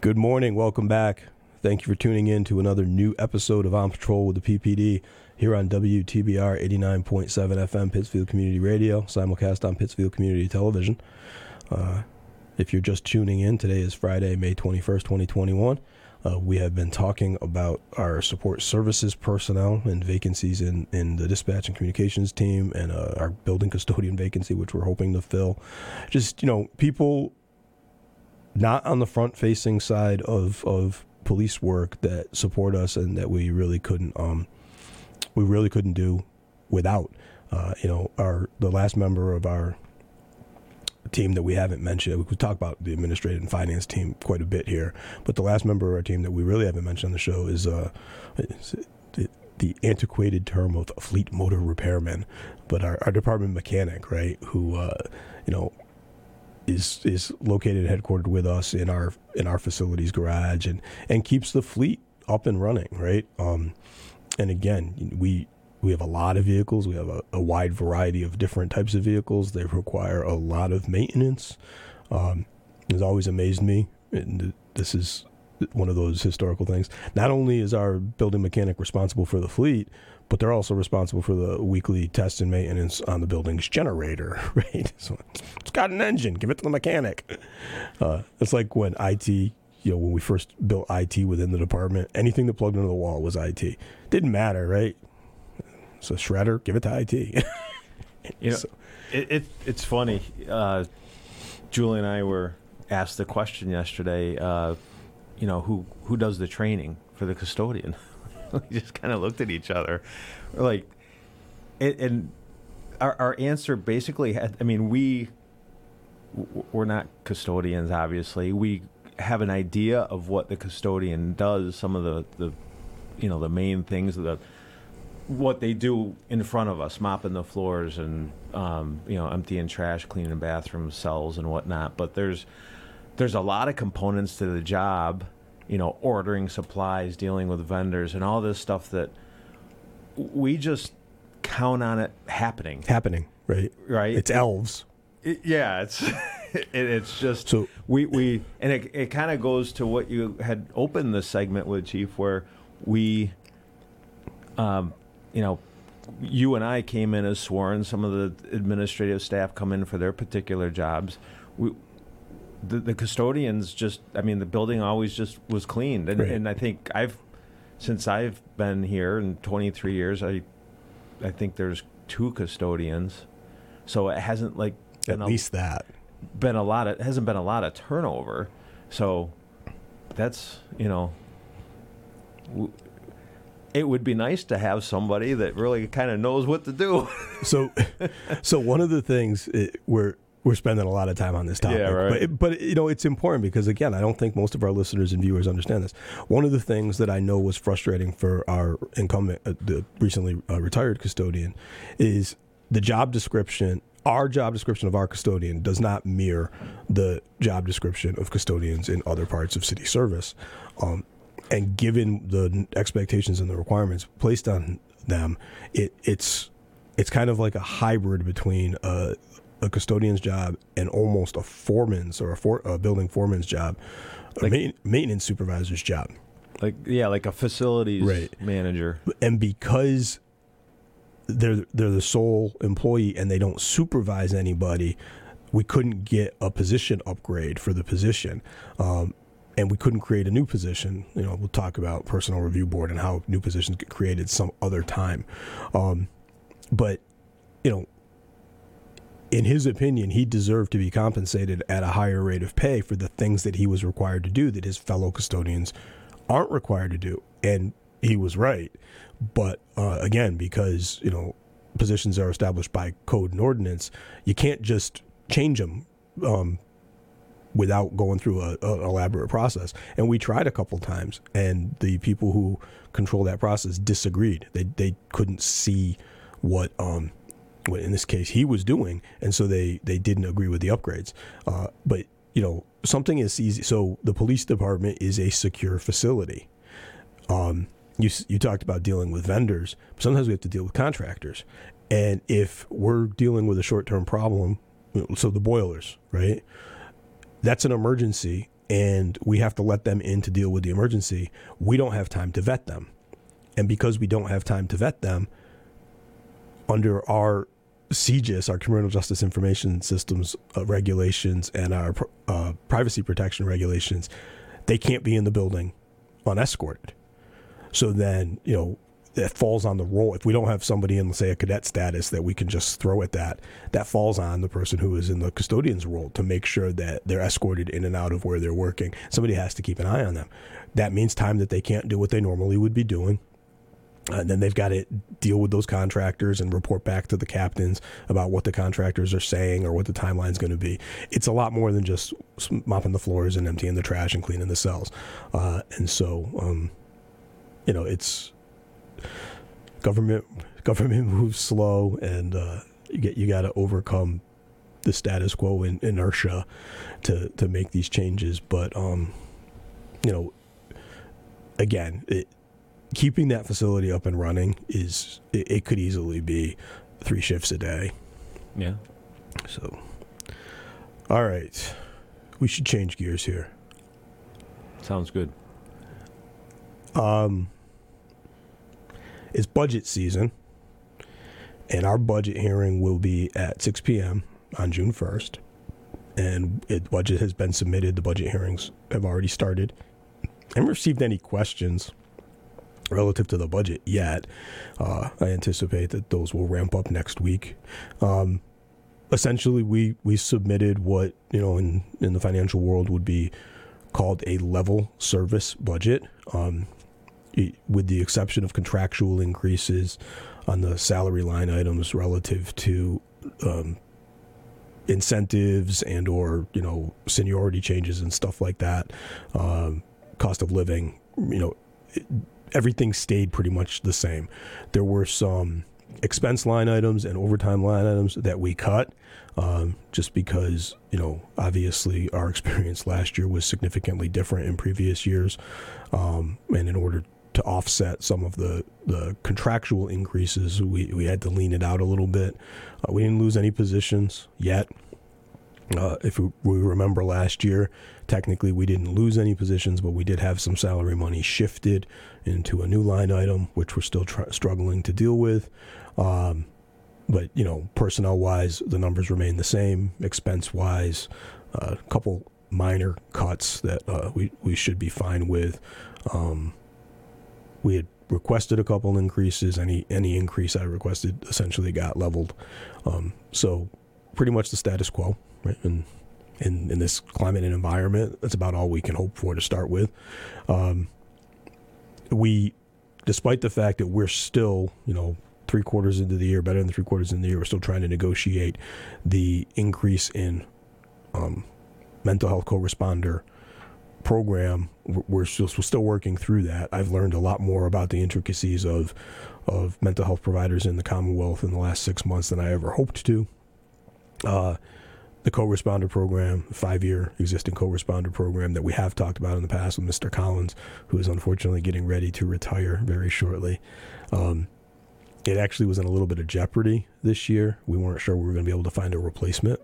Good morning. Welcome back. Thank you for tuning in to another new episode of On Patrol with the PPD here on WTBR 89.7 FM Pittsfield Community Radio, simulcast on Pittsfield Community Television. Uh, if you're just tuning in, today is Friday, May 21st, 2021. Uh, we have been talking about our support services personnel and vacancies in, in the dispatch and communications team and uh, our building custodian vacancy, which we're hoping to fill. Just, you know, people not on the front facing side of, of police work that support us and that we really couldn't um, we really couldn't do without. Uh, you know, our the last member of our team that we haven't mentioned. We talk about the administrative and finance team quite a bit here, but the last member of our team that we really haven't mentioned on the show is, uh, the, the, antiquated term of fleet motor repairman, but our, our department mechanic, right? Who, uh, you know, is is located headquartered with us in our in our facilities garage and and keeps the fleet up and running, right? Um, and again, we we have a lot of vehicles. We have a, a, wide variety of different types of vehicles. They require a lot of maintenance. Um, it's always amazed me, and this is one of those historical things. Not only is our building mechanic responsible for the fleet, but they're also responsible for the weekly test and maintenance on the building's generator, [laughs] right? So it's got an engine, give it to the mechanic. Uh, it's like when IT, you know, when we first built IT within the department, anything that plugged into the wall was IT. Didn't matter, right? So shredder, give it to IT. you know, [laughs] so. it, it, it's funny. Uh, Julie and I were asked the question yesterday. Uh, you know, who who does the training for the custodian? [laughs] we just kind of looked at each other, like, and, and our our answer basically had. I mean, we we're not custodians, obviously. We have an idea of what the custodian does. Some of the the you know the main things the what they do in front of us, mopping the floors and um, you know emptying trash, cleaning bathrooms, cells, and whatnot. But there's there's a lot of components to the job, you know, ordering supplies, dealing with vendors, and all this stuff that we just count on it happening. Happening, right? Right. It's elves. It, yeah, it's [laughs] it, it's just so we we and it it kind of goes to what you had opened the segment with, Chief, where we um, you know, you and I came in as sworn. Some of the administrative staff come in for their particular jobs. We, the, the custodians just, I mean, the building always just was cleaned, and, right. and I think I've, since I've been here in 23 years, I, I think there's two custodians, so it hasn't like at least that been a lot of it hasn't been a lot of turnover, so that's you know it would be nice to have somebody that really kind of knows what to do. so, [laughs] so one of the things eh, it, we're we're spending a lot of time on this topic, yeah, right. but but you know it's important because again, I don't think most of our listeners and viewers understand this. One of the things that I know was frustrating for our incumbent, uh, the recently uh, retired custodian, is the job description. Our job description of our custodian does not mirror the job description of custodians in other parts of city service. Um, and given the expectations and the requirements placed on them, it, it's it's kind of like a hybrid between a, a custodian's job and almost a foreman's or a, for, a building foreman's job, like, a maintenance supervisor's job. Like yeah, like a facilities right. manager. And because they're they're the sole employee and they don't supervise anybody, we couldn't get a position upgrade for the position. Um, and we couldn't create a new position. You know, we'll talk about personal review board and how new positions get created some other time. Um, but you know, in his opinion, he deserved to be compensated at a higher rate of pay for the things that he was required to do that his fellow custodians aren't required to do. And he was right. But uh, again, because you know positions are established by code and ordinance, you can't just change them um, without going through an elaborate process. And we tried a couple times, and the people who control that process disagreed. They they couldn't see what um what in this case he was doing, and so they they didn't agree with the upgrades. Uh, but you know something is easy. So the police department is a secure facility. Um, you you talked about dealing with vendors. Sometimes we have to deal with contractors, and if we're dealing with a short term problem, so the boilers, right? that's an emergency and we have to let them in to deal with the emergency, we don't have time to vet them. and because we don't have time to vet them under our CJIS, our Criminal Justice Information Systems uh, regulations, and our uh, privacy protection regulations, they can't be in the building unescorted. So then, you know, it falls on the role. If we don't have somebody in, say, a cadet status that we can just throw at that, that falls on the person who is in the custodian's role to make sure that they're escorted in and out of where they're working. Somebody has to keep an eye on them. That means time that they can't do what they normally would be doing and then they've got to deal with those contractors and report back to the captains about what the contractors are saying or what the timeline is going to be. It's a lot more than just mopping the floors and emptying the trash and cleaning the cells. Uh, and so, um, you know, it's government. Government [laughs] moves slow, and uh, you get you got to overcome the status quo and inertia to to make these changes. But um, you know, again, it keeping that facility up and running is it, it, could easily be three shifts a day. Yeah. So, all right, we should change gears here. Sounds good. Um, it's budget season, and our budget hearing will be at 6 p.m. on June 1st. And it, budget has been submitted. The budget hearings have already started. I haven't received any questions relative to the budget yet. Uh, I anticipate that those will ramp up next week. Um, essentially, we we submitted what you know in in the financial world would be called a level service budget, um, it, with the exception of contractual increases on the salary line items relative to. Um, incentives and or you know seniority changes and stuff like that um, cost of living you know everything stayed pretty much the same. There were some expense line items and overtime line items that we cut um, just because, you know, obviously our [laughs] experience last year was significantly different in previous years. Um, and in order to offset some of the, the contractual increases, we, we had to lean it out a little bit. Uh, we didn't lose any positions yet. Uh, if we, remember last year, technically we didn't lose any positions, but we did have some salary money shifted into a new line item, which we're still tr- struggling to deal with. Um, but you know, personnel wise, the numbers remain the same. Expense wise, a uh, couple minor cuts that uh, we we should be fine with. Um, we had requested a couple increases. Any any increase I requested essentially got leveled. Um, so pretty much the status quo? And in, in this climate and environment, that's about all we can hope for to start with. Um, we, despite the fact that we're still, you know, three quarters into the year, better than three quarters in the year, we're still trying to negotiate the increase in um, mental health co-responder program. We're still, we're still working through that. I've learned a lot more about the intricacies of of mental health providers in the Commonwealth in the last six months than I ever hoped to. Uh, the co-responder program, five-year existing co-responder program that we have talked about in the past with Mr. Collins, who is unfortunately getting ready to retire very shortly. Um, it actually was in a little bit of jeopardy this year. We weren't sure we were going to be able to find a replacement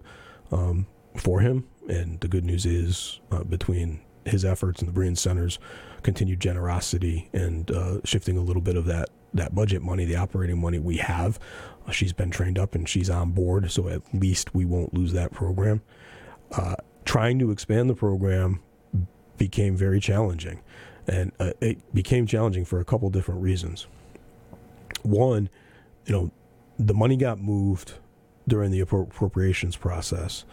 um, for him. And the good news is, uh, between his efforts and the Brien Center's continued generosity and uh, shifting a little bit of that that budget money, the operating money we have. Uh, she's been trained up and she's on board, so at least we won't lose that program. Uh, trying to expand the program became very challenging, and uh, it became challenging for a couple different reasons. One, you know, the money got moved during the appropriations process,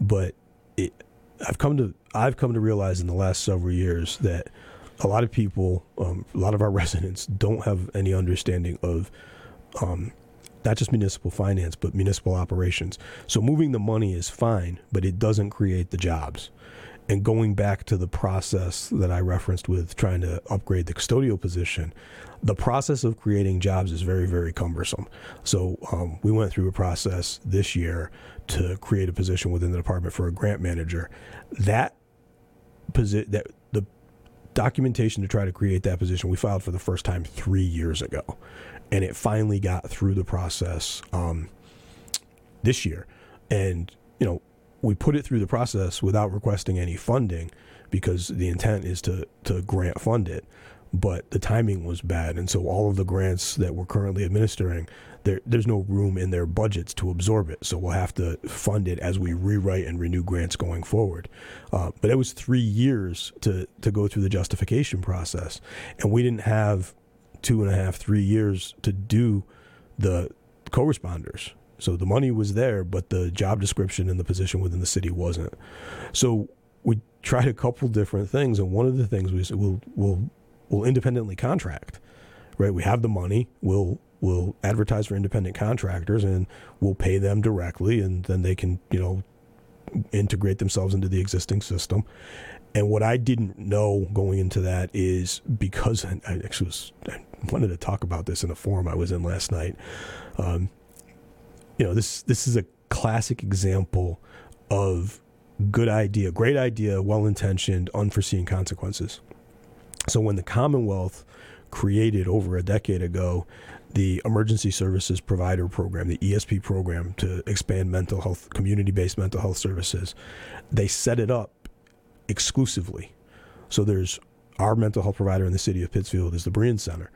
but it, I've come to I've come to realize in the last several years that a lot of people, um, a lot of our [laughs] residents don't have any understanding of um, not just municipal finance, but municipal operations. So moving the money is fine, but it doesn't create the jobs. And going back to the process that I referenced with trying to upgrade the custodial position, the process of creating jobs is very, very cumbersome. So um, we went through a process this year to create a position within the department for a grant manager. That position, that documentation to try to create that position we filed for the first time three years ago, and it finally got through the process um, this year. And you know, we put it through the process without requesting any funding because the intent is to to grant fund it. but the timing was bad, and so all of the grants that we're currently administering, there, there's no room in their budgets to absorb it. So we'll have to fund it as we rewrite and renew grants going forward. Uh, but it was three years to to go through the justification process, and we didn't have two and a half, three years to do the co-responders. So the money was there, but the job description and the position within the city wasn't. So we tried a couple different things, and one of the things we said we'll we'll we'll independently contract. Right, we have the money. We'll we'll advertise for independent contractors, and we'll pay them directly, and then they can you know integrate themselves into the existing system. And what I didn't know going into that is because I actually was, I wanted to talk about this in a forum I was in last night. Um, you know, this this is a classic example of good idea, great idea, well intentioned, unforeseen consequences. So when the Commonwealth created over a decade ago the Emergency Services Provider Program, the ESP program to expand mental health, community based mental health services, they set it up exclusively. So there's our mental health provider in the city of Pittsfield is the Brien Center.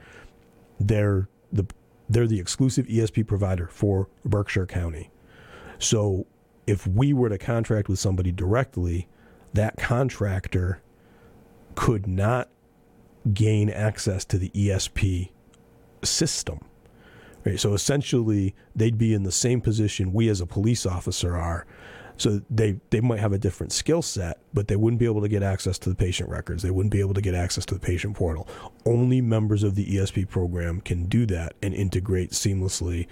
They're the they're the exclusive ESP provider for Berkshire County. So if we were to contract with somebody directly, that contractor could not gain access to the ESP system. Right? So essentially, they'd be in the same position we as a police officer are. So they, they might have a different skill set, but they wouldn't be able to get access to the patient records. They wouldn't be able to get access to the patient portal. Only members of the ESP program can do that and integrate seamlessly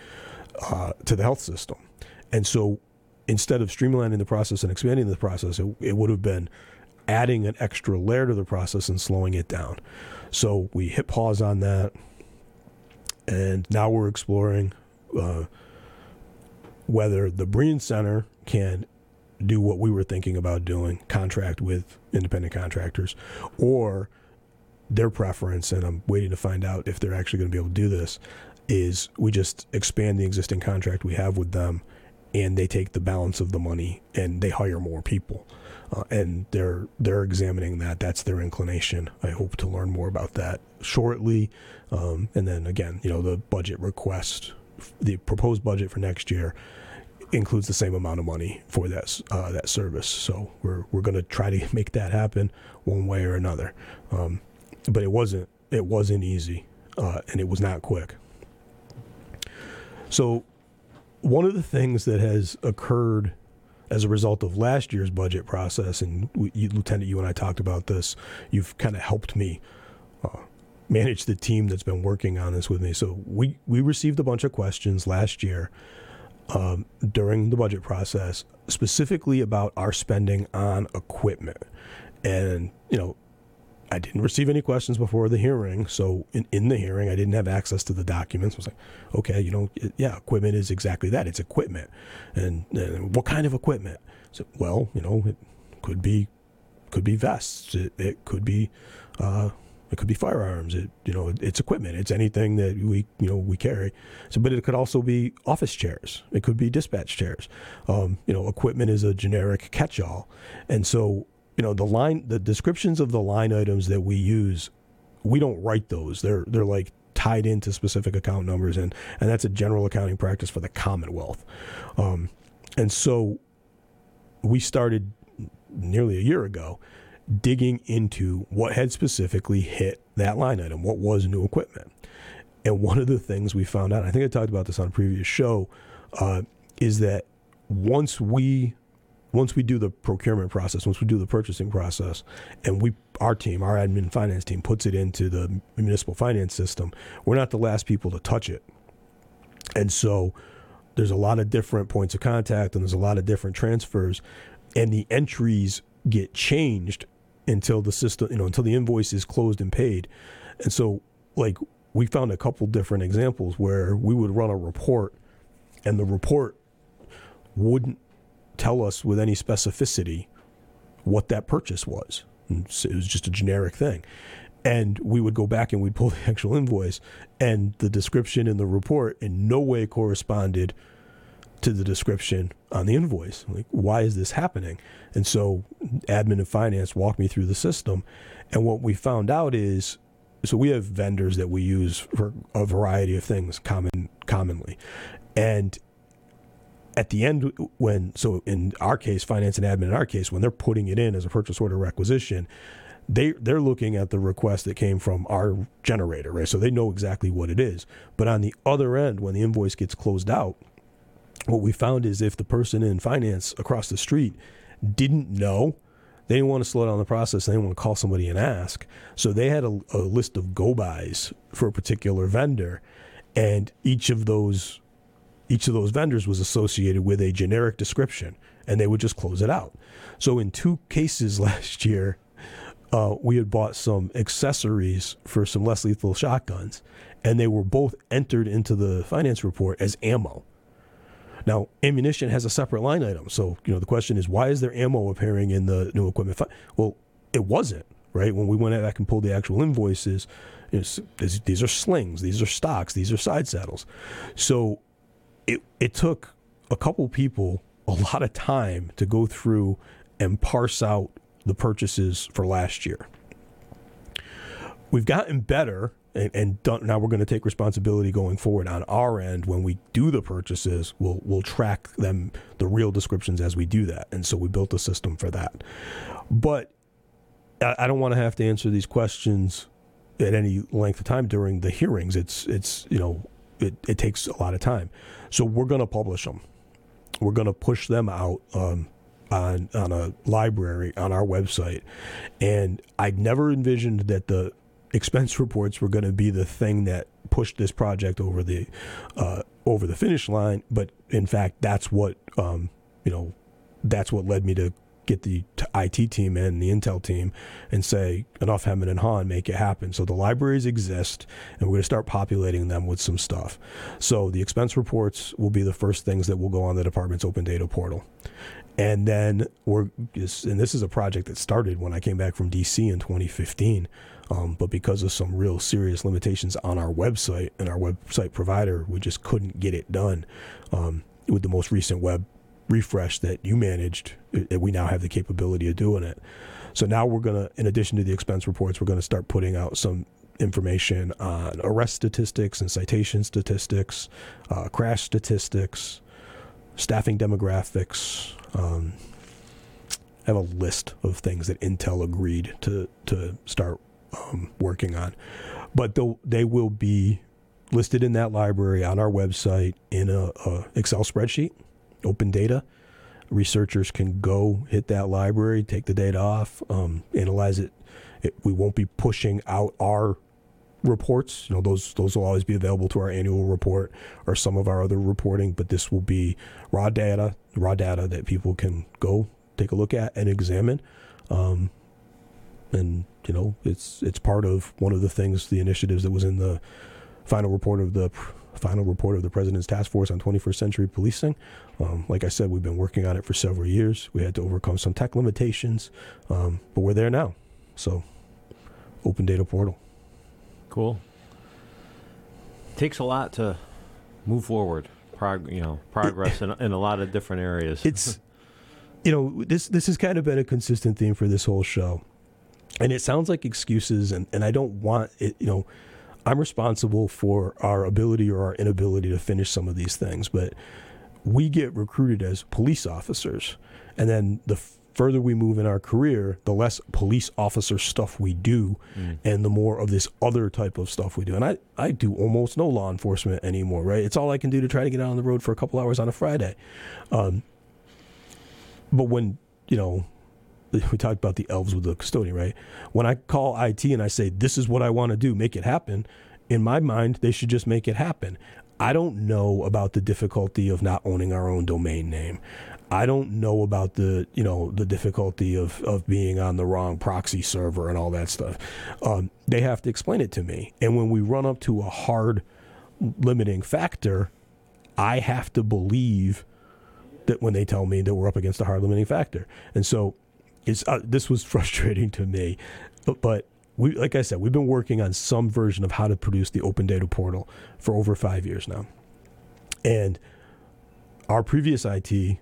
uh, to the health system. And so instead of streamlining the process and expanding the process, it, it would have been adding an extra layer to the process and slowing it down. So we hit pause on that and now we're exploring uh, whether the Brien Center can do what we were thinking about doing, contract with independent contractors, or their preference, and I'm waiting to find out if they're actually going to be able to do this, is we just expand the existing contract we have with them and they take the balance of the money and they hire more people. Uh, and they're they're examining that. That's their inclination. I hope to learn more about that shortly. Um, and then again, you know, the budget request, the proposed budget for next year includes the same amount of money for that uh, that service. So we're we're going to try to [laughs] make that happen one way or another. Um, but it wasn't it wasn't easy, uh, and it was not quick. So one of the things that has occurred as a result of last year's budget process, and you, Lieutenant, you and I talked about this. You've kind of helped me uh, manage the team that's been working on this with me. So we we received a bunch of questions last year um, during the budget process, specifically about our spending on equipment, and you know I didn't receive any questions before the hearing. So in, in the hearing, I didn't have access to the documents. I was like, okay, you know, it, yeah, equipment is exactly that. It's equipment. And, and, what kind of equipment? So, well, you know, it could be, could be vests. It, it could be, uh, it could be firearms. It, you know, it's equipment. It's anything that we, you know, we carry. So, but it could also be office chairs. It could be dispatch chairs. Um, you know, equipment is a generic catch-all, and so you know the line the descriptions of the line items that we use we don't write those. They're they're like tied into specific account numbers and and that's a general accounting practice for the commonwealth. Um, and so we started nearly a year ago digging into what had specifically hit that line item what was new equipment. And one of the things we found out i think i talked about this on a previous show uh, is that once we once we do the procurement process, once we do the purchasing process, and we our team, our admin finance team, puts it into the municipal finance system, we're not the last people to touch it. And so there's a lot of different points of contact and there's a lot of different transfers and the entries get changed until the system, you know, until the invoice is closed and paid. And so like we found a couple different examples where we would run a report and the report wouldn't tell us with any specificity what that purchase was. it was just a generic thing. And we would go back and we'd pull [laughs] the actual invoice, and the description in the report in no way corresponded to the description on the invoice. Like, why is this happening? And so, admin and finance walked me through the system. And what we found out is so we have vendors that we use for a variety of things common commonly, and at the end when so in our case finance and admin in our case when they're putting it in as a purchase order requisition they they're looking at the request that came from our generator right? So they know exactly what it is. But on the other end when the invoice gets closed out what we found is if the person in finance across the street didn't know they didn't want to slow down the process they didn't want to call somebody and ask. So they had a, a list of go bys for a particular vendor and each of those each of those vendors was associated with a generic description and they would just close it out. So in two cases [laughs] last year, uh, we had bought some accessories for some less lethal shotguns, and they were both entered into the finance report as ammo. Now, ammunition has a separate line item, so you know the question is why is there ammo appearing in the new equipment? Fi-? Well, it wasn't right when we went back and pulled the actual invoices. These are slings, these are stocks, these are side saddles. So it it took a couple people a lot of time to go through and parse out the purchases for last year. We've gotten better, and, and done, now we're going to take responsibility going forward on our end. When we do the purchases, we'll we'll track them the real descriptions as we do that, and so we built a system for that. But I, I don't want to have to answer these questions at any length of time during the hearings. It's it's you know it, it takes a lot of time. So we're going to publish them. We're going to push them out um, on on a library on our website. And I never envisioned that the expense [laughs] reports were going to be the thing that pushed this project over the uh, over the finish line. But in fact, that's what um, you know. That's what led me to get the IT team in, the Intel team, and say, enough hemming and hawing, make it happen. So the libraries exist, and we're going to start populating them with some stuff. So the expense reports will be the first things that will go on the department's open data portal. And then we're, and this is a project that started when I came back from DC in 2015. Um, but because of some real serious limitations on our website and our website provider, we just couldn't get it done um, with the most recent web refresh that you managed, that we now have the capability of doing it. So now we're going to, in addition to the expense reports, we're going to start putting out some information on arrest statistics and citation statistics, uh, crash statistics, staffing demographics. Um, I have a list of things that Intel agreed to to start um, working on, but they will be listed in that library on our website in a, a Excel spreadsheet open data. Researchers can go hit that library, take the data off, um, analyze it. it. We won't be pushing out our reports. You know, those those will always be available to our annual report or some of our other reporting. But this will be raw data, raw data that people can go take a look at and examine. Um, and you know, it's it's part of one of the things, the initiatives that was in the final report of the final report of the President's Task Force on 21st Century Policing. Um, like I said, we've been working on it for several years. We had to overcome some tech limitations, um, but we're there now. So, open data portal. Cool. Takes a lot to move forward. Prog- you know, progress in, in a lot of different areas. It's, [laughs] you know, this this has kind of been a consistent theme for this whole show, and it sounds like excuses, and and I don't want it. You know I'm responsible for our ability or our inability to finish some of these things, but we get recruited as police officers. And then the further we move in our career, the less police officer stuff we do mm. and the more of this other type of stuff we do. And I, I do almost no law enforcement anymore, right? It's all I can do to try to get out on the road for a couple hours on a Friday. Um, but when, you know, [laughs] we talked about the elves with the custodian, right? When I call IT and I say, this is what I want to do, make it happen, in my mind, they should just make it happen. I don't know about the difficulty of not owning our own domain name. I don't know about the you know the difficulty of, of being on the wrong proxy server and all that stuff. Um, they have to explain it to me, and when we run up to a hard limiting factor, I have to believe that when they tell me that we're up against a hard limiting factor, and so it's uh, this was [laughs] frustrating to me, but, but we like I said, we've been working on some version of how to produce the open data portal for over five years now, and our previous IT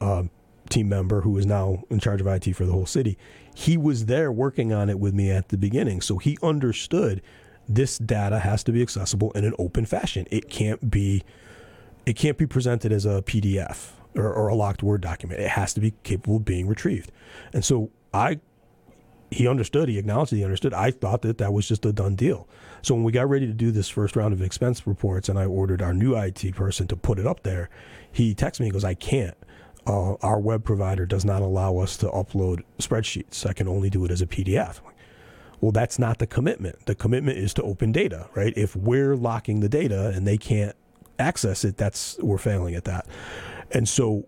uh, team member who is now in charge of IT for the whole city, he was there working on it with me at the beginning. So he understood this data has to be accessible in an open fashion. It can't be it can't be presented as a PDF or, or a locked Word document. It has to be capable of being retrieved. And so I he understood, he acknowledged that he understood. I thought that that was just a done deal. So when we got ready to do this first round of expense reports and I ordered our new IT person to put it up there, he texted me, he goes, I can't. Uh, our web provider does not allow us to upload spreadsheets. I can only do it as a PDF. Well, that's not the commitment. The commitment is to open data, right? If we're locking the data and they can't access it, that's we're failing at that. And so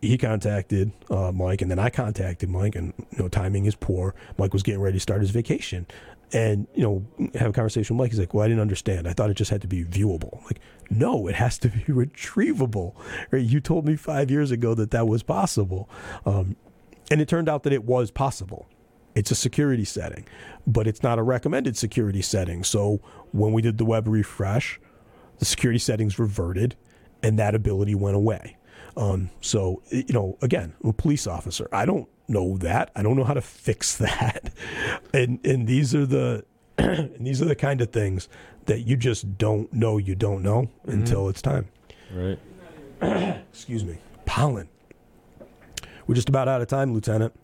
he contacted uh, Mike, and then I contacted Mike, and you know, timing is poor. Mike was getting ready to start his vacation, and you know, have a conversation with Mike. He's like, "Well, I didn't understand. I thought it just had to be viewable." Like, no, it has to be [laughs] retrievable. Right? You told me five years ago that that was possible, um, and it turned out that it was possible. It's a security setting, but it's not a recommended security setting. So when we did the web refresh, the security settings reverted, and that ability went away. Um, so, you know, again, I'm a police officer. I don't know that. I don't know how to fix [laughs] that. and and these are the and [clears throat] these are the kind of things that you just don't know you don't know mm-hmm. until it's time. Right. [clears throat] Excuse me. Pollen. We're just about out of time, Lieutenant.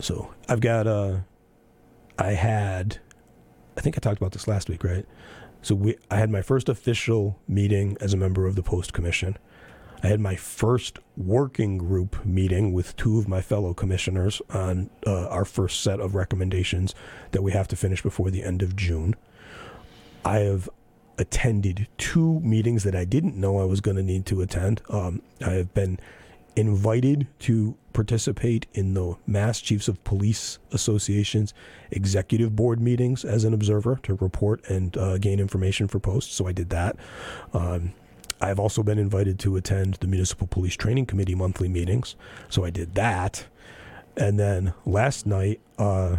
So I've got uh I had I think I talked about this last week, right? So we I had my first official meeting as a member of the post commission. I had my first working group meeting with two of my fellow commissioners on uh, our first set of recommendations that we have to finish before the end of June. I have attended two meetings that I didn't know I was going to need to attend. Um, I have been invited to participate in the Mass Chiefs of Police Association's executive board meetings as an observer to report and uh, gain information for posts. So I did that. Um, I've also been invited to attend the Municipal Police Training Committee monthly meetings, so I did that. And then last night, uh,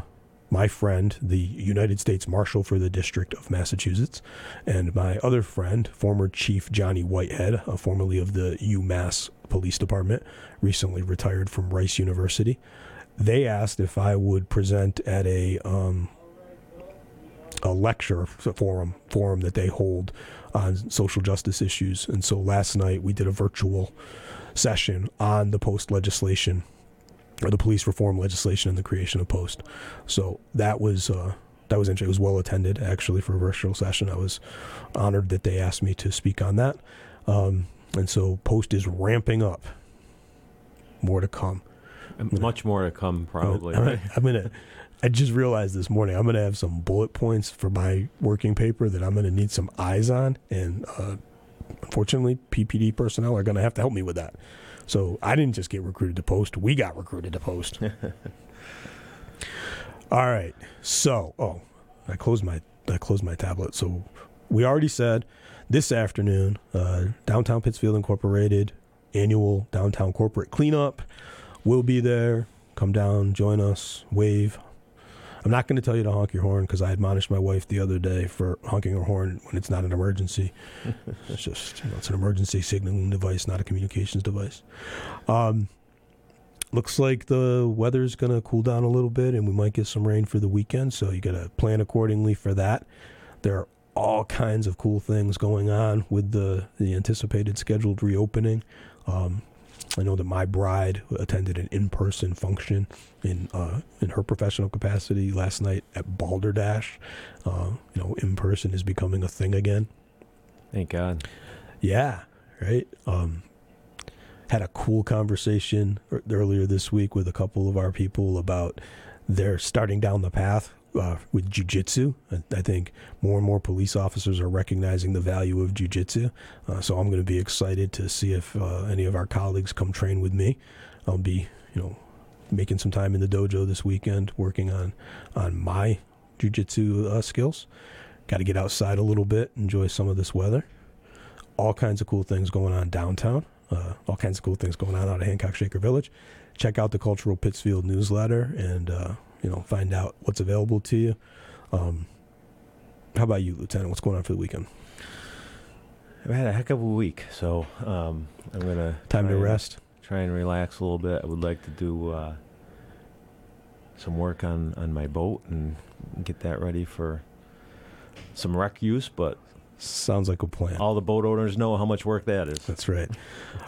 my friend, the United States Marshal for the District of Massachusetts, and my other friend, former Chief Johnny Whitehead, uh, formerly of the UMass Police Department, recently retired from Rice University, they asked if I would present at a um, a lecture forum forum that they hold on social justice issues. And so last night we did a virtual session on the post legislation or the police reform legislation and the creation of post. So that was uh, that was interesting. It was well attended actually for a virtual session. I was honored that they asked me to speak on that. Um, and so post is ramping up. More to come. Much more to come, probably. [laughs] I'm I'm gonna I just realized this morning I'm going to have some bullet points for my working paper that I'm going to need some eyes on, and uh, unfortunately, PPD personnel are going to have to help me with that. So I didn't just get recruited to post; we got recruited to post. [laughs] All right. So, oh, I closed my I closed my tablet. So we already said this afternoon, uh, Downtown Pittsfield Incorporated annual downtown corporate cleanup. We'll be there. Come down, join us, wave, I'm not going to tell you to honk your horn because I admonished my wife the other day for honking her horn when it's not an emergency. [laughs] it's just, you know, it's an emergency signaling device, not a communications device. Um, looks like the weather's going to cool down a little bit and we might get some rain for the weekend. So you got to plan accordingly for that. There are all kinds of cool things going on with the, the anticipated scheduled reopening. Um, I know that my bride attended an in-person function in uh, in her professional capacity last night at Balderdash. Uh, you know, in person is becoming a thing again. Thank God. Yeah, right. Um, had a cool conversation earlier this week with a couple of our people about their starting down the path uh, with jujitsu. I, I think more and more police officers are recognizing the value of jujitsu. Uh, so I'm going to be excited to see if uh, any of our colleagues come train with me. I'll be, you know, making some time in the dojo this weekend, working on on my jujitsu uh, skills. Got to get outside a little bit, enjoy some of this weather. All kinds of cool things going on downtown. Uh, all kinds of cool things going on out of Hancock Shaker Village. Check out the Cultural Pittsfield newsletter and uh, you know, find out what's available to you. Um, how about you, Lieutenant? What's going on for the weekend? I've had a heck of a week, so um, I'm gonna time to rest. try and relax a little bit. I would like to do uh, some work on, on my boat and get that ready for some rec use. But Sounds like a plan. all the boat owners know how much work that is. That's right.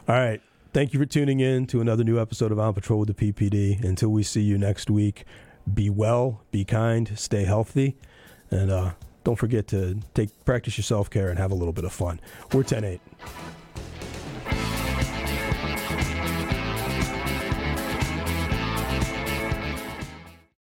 All right. Thank you for tuning in to another new episode of On Patrol with the PPD. Until we see you next week, be well, be kind, stay healthy, and uh, don't forget to take practice your self care and have a little bit of fun. We're 10 8.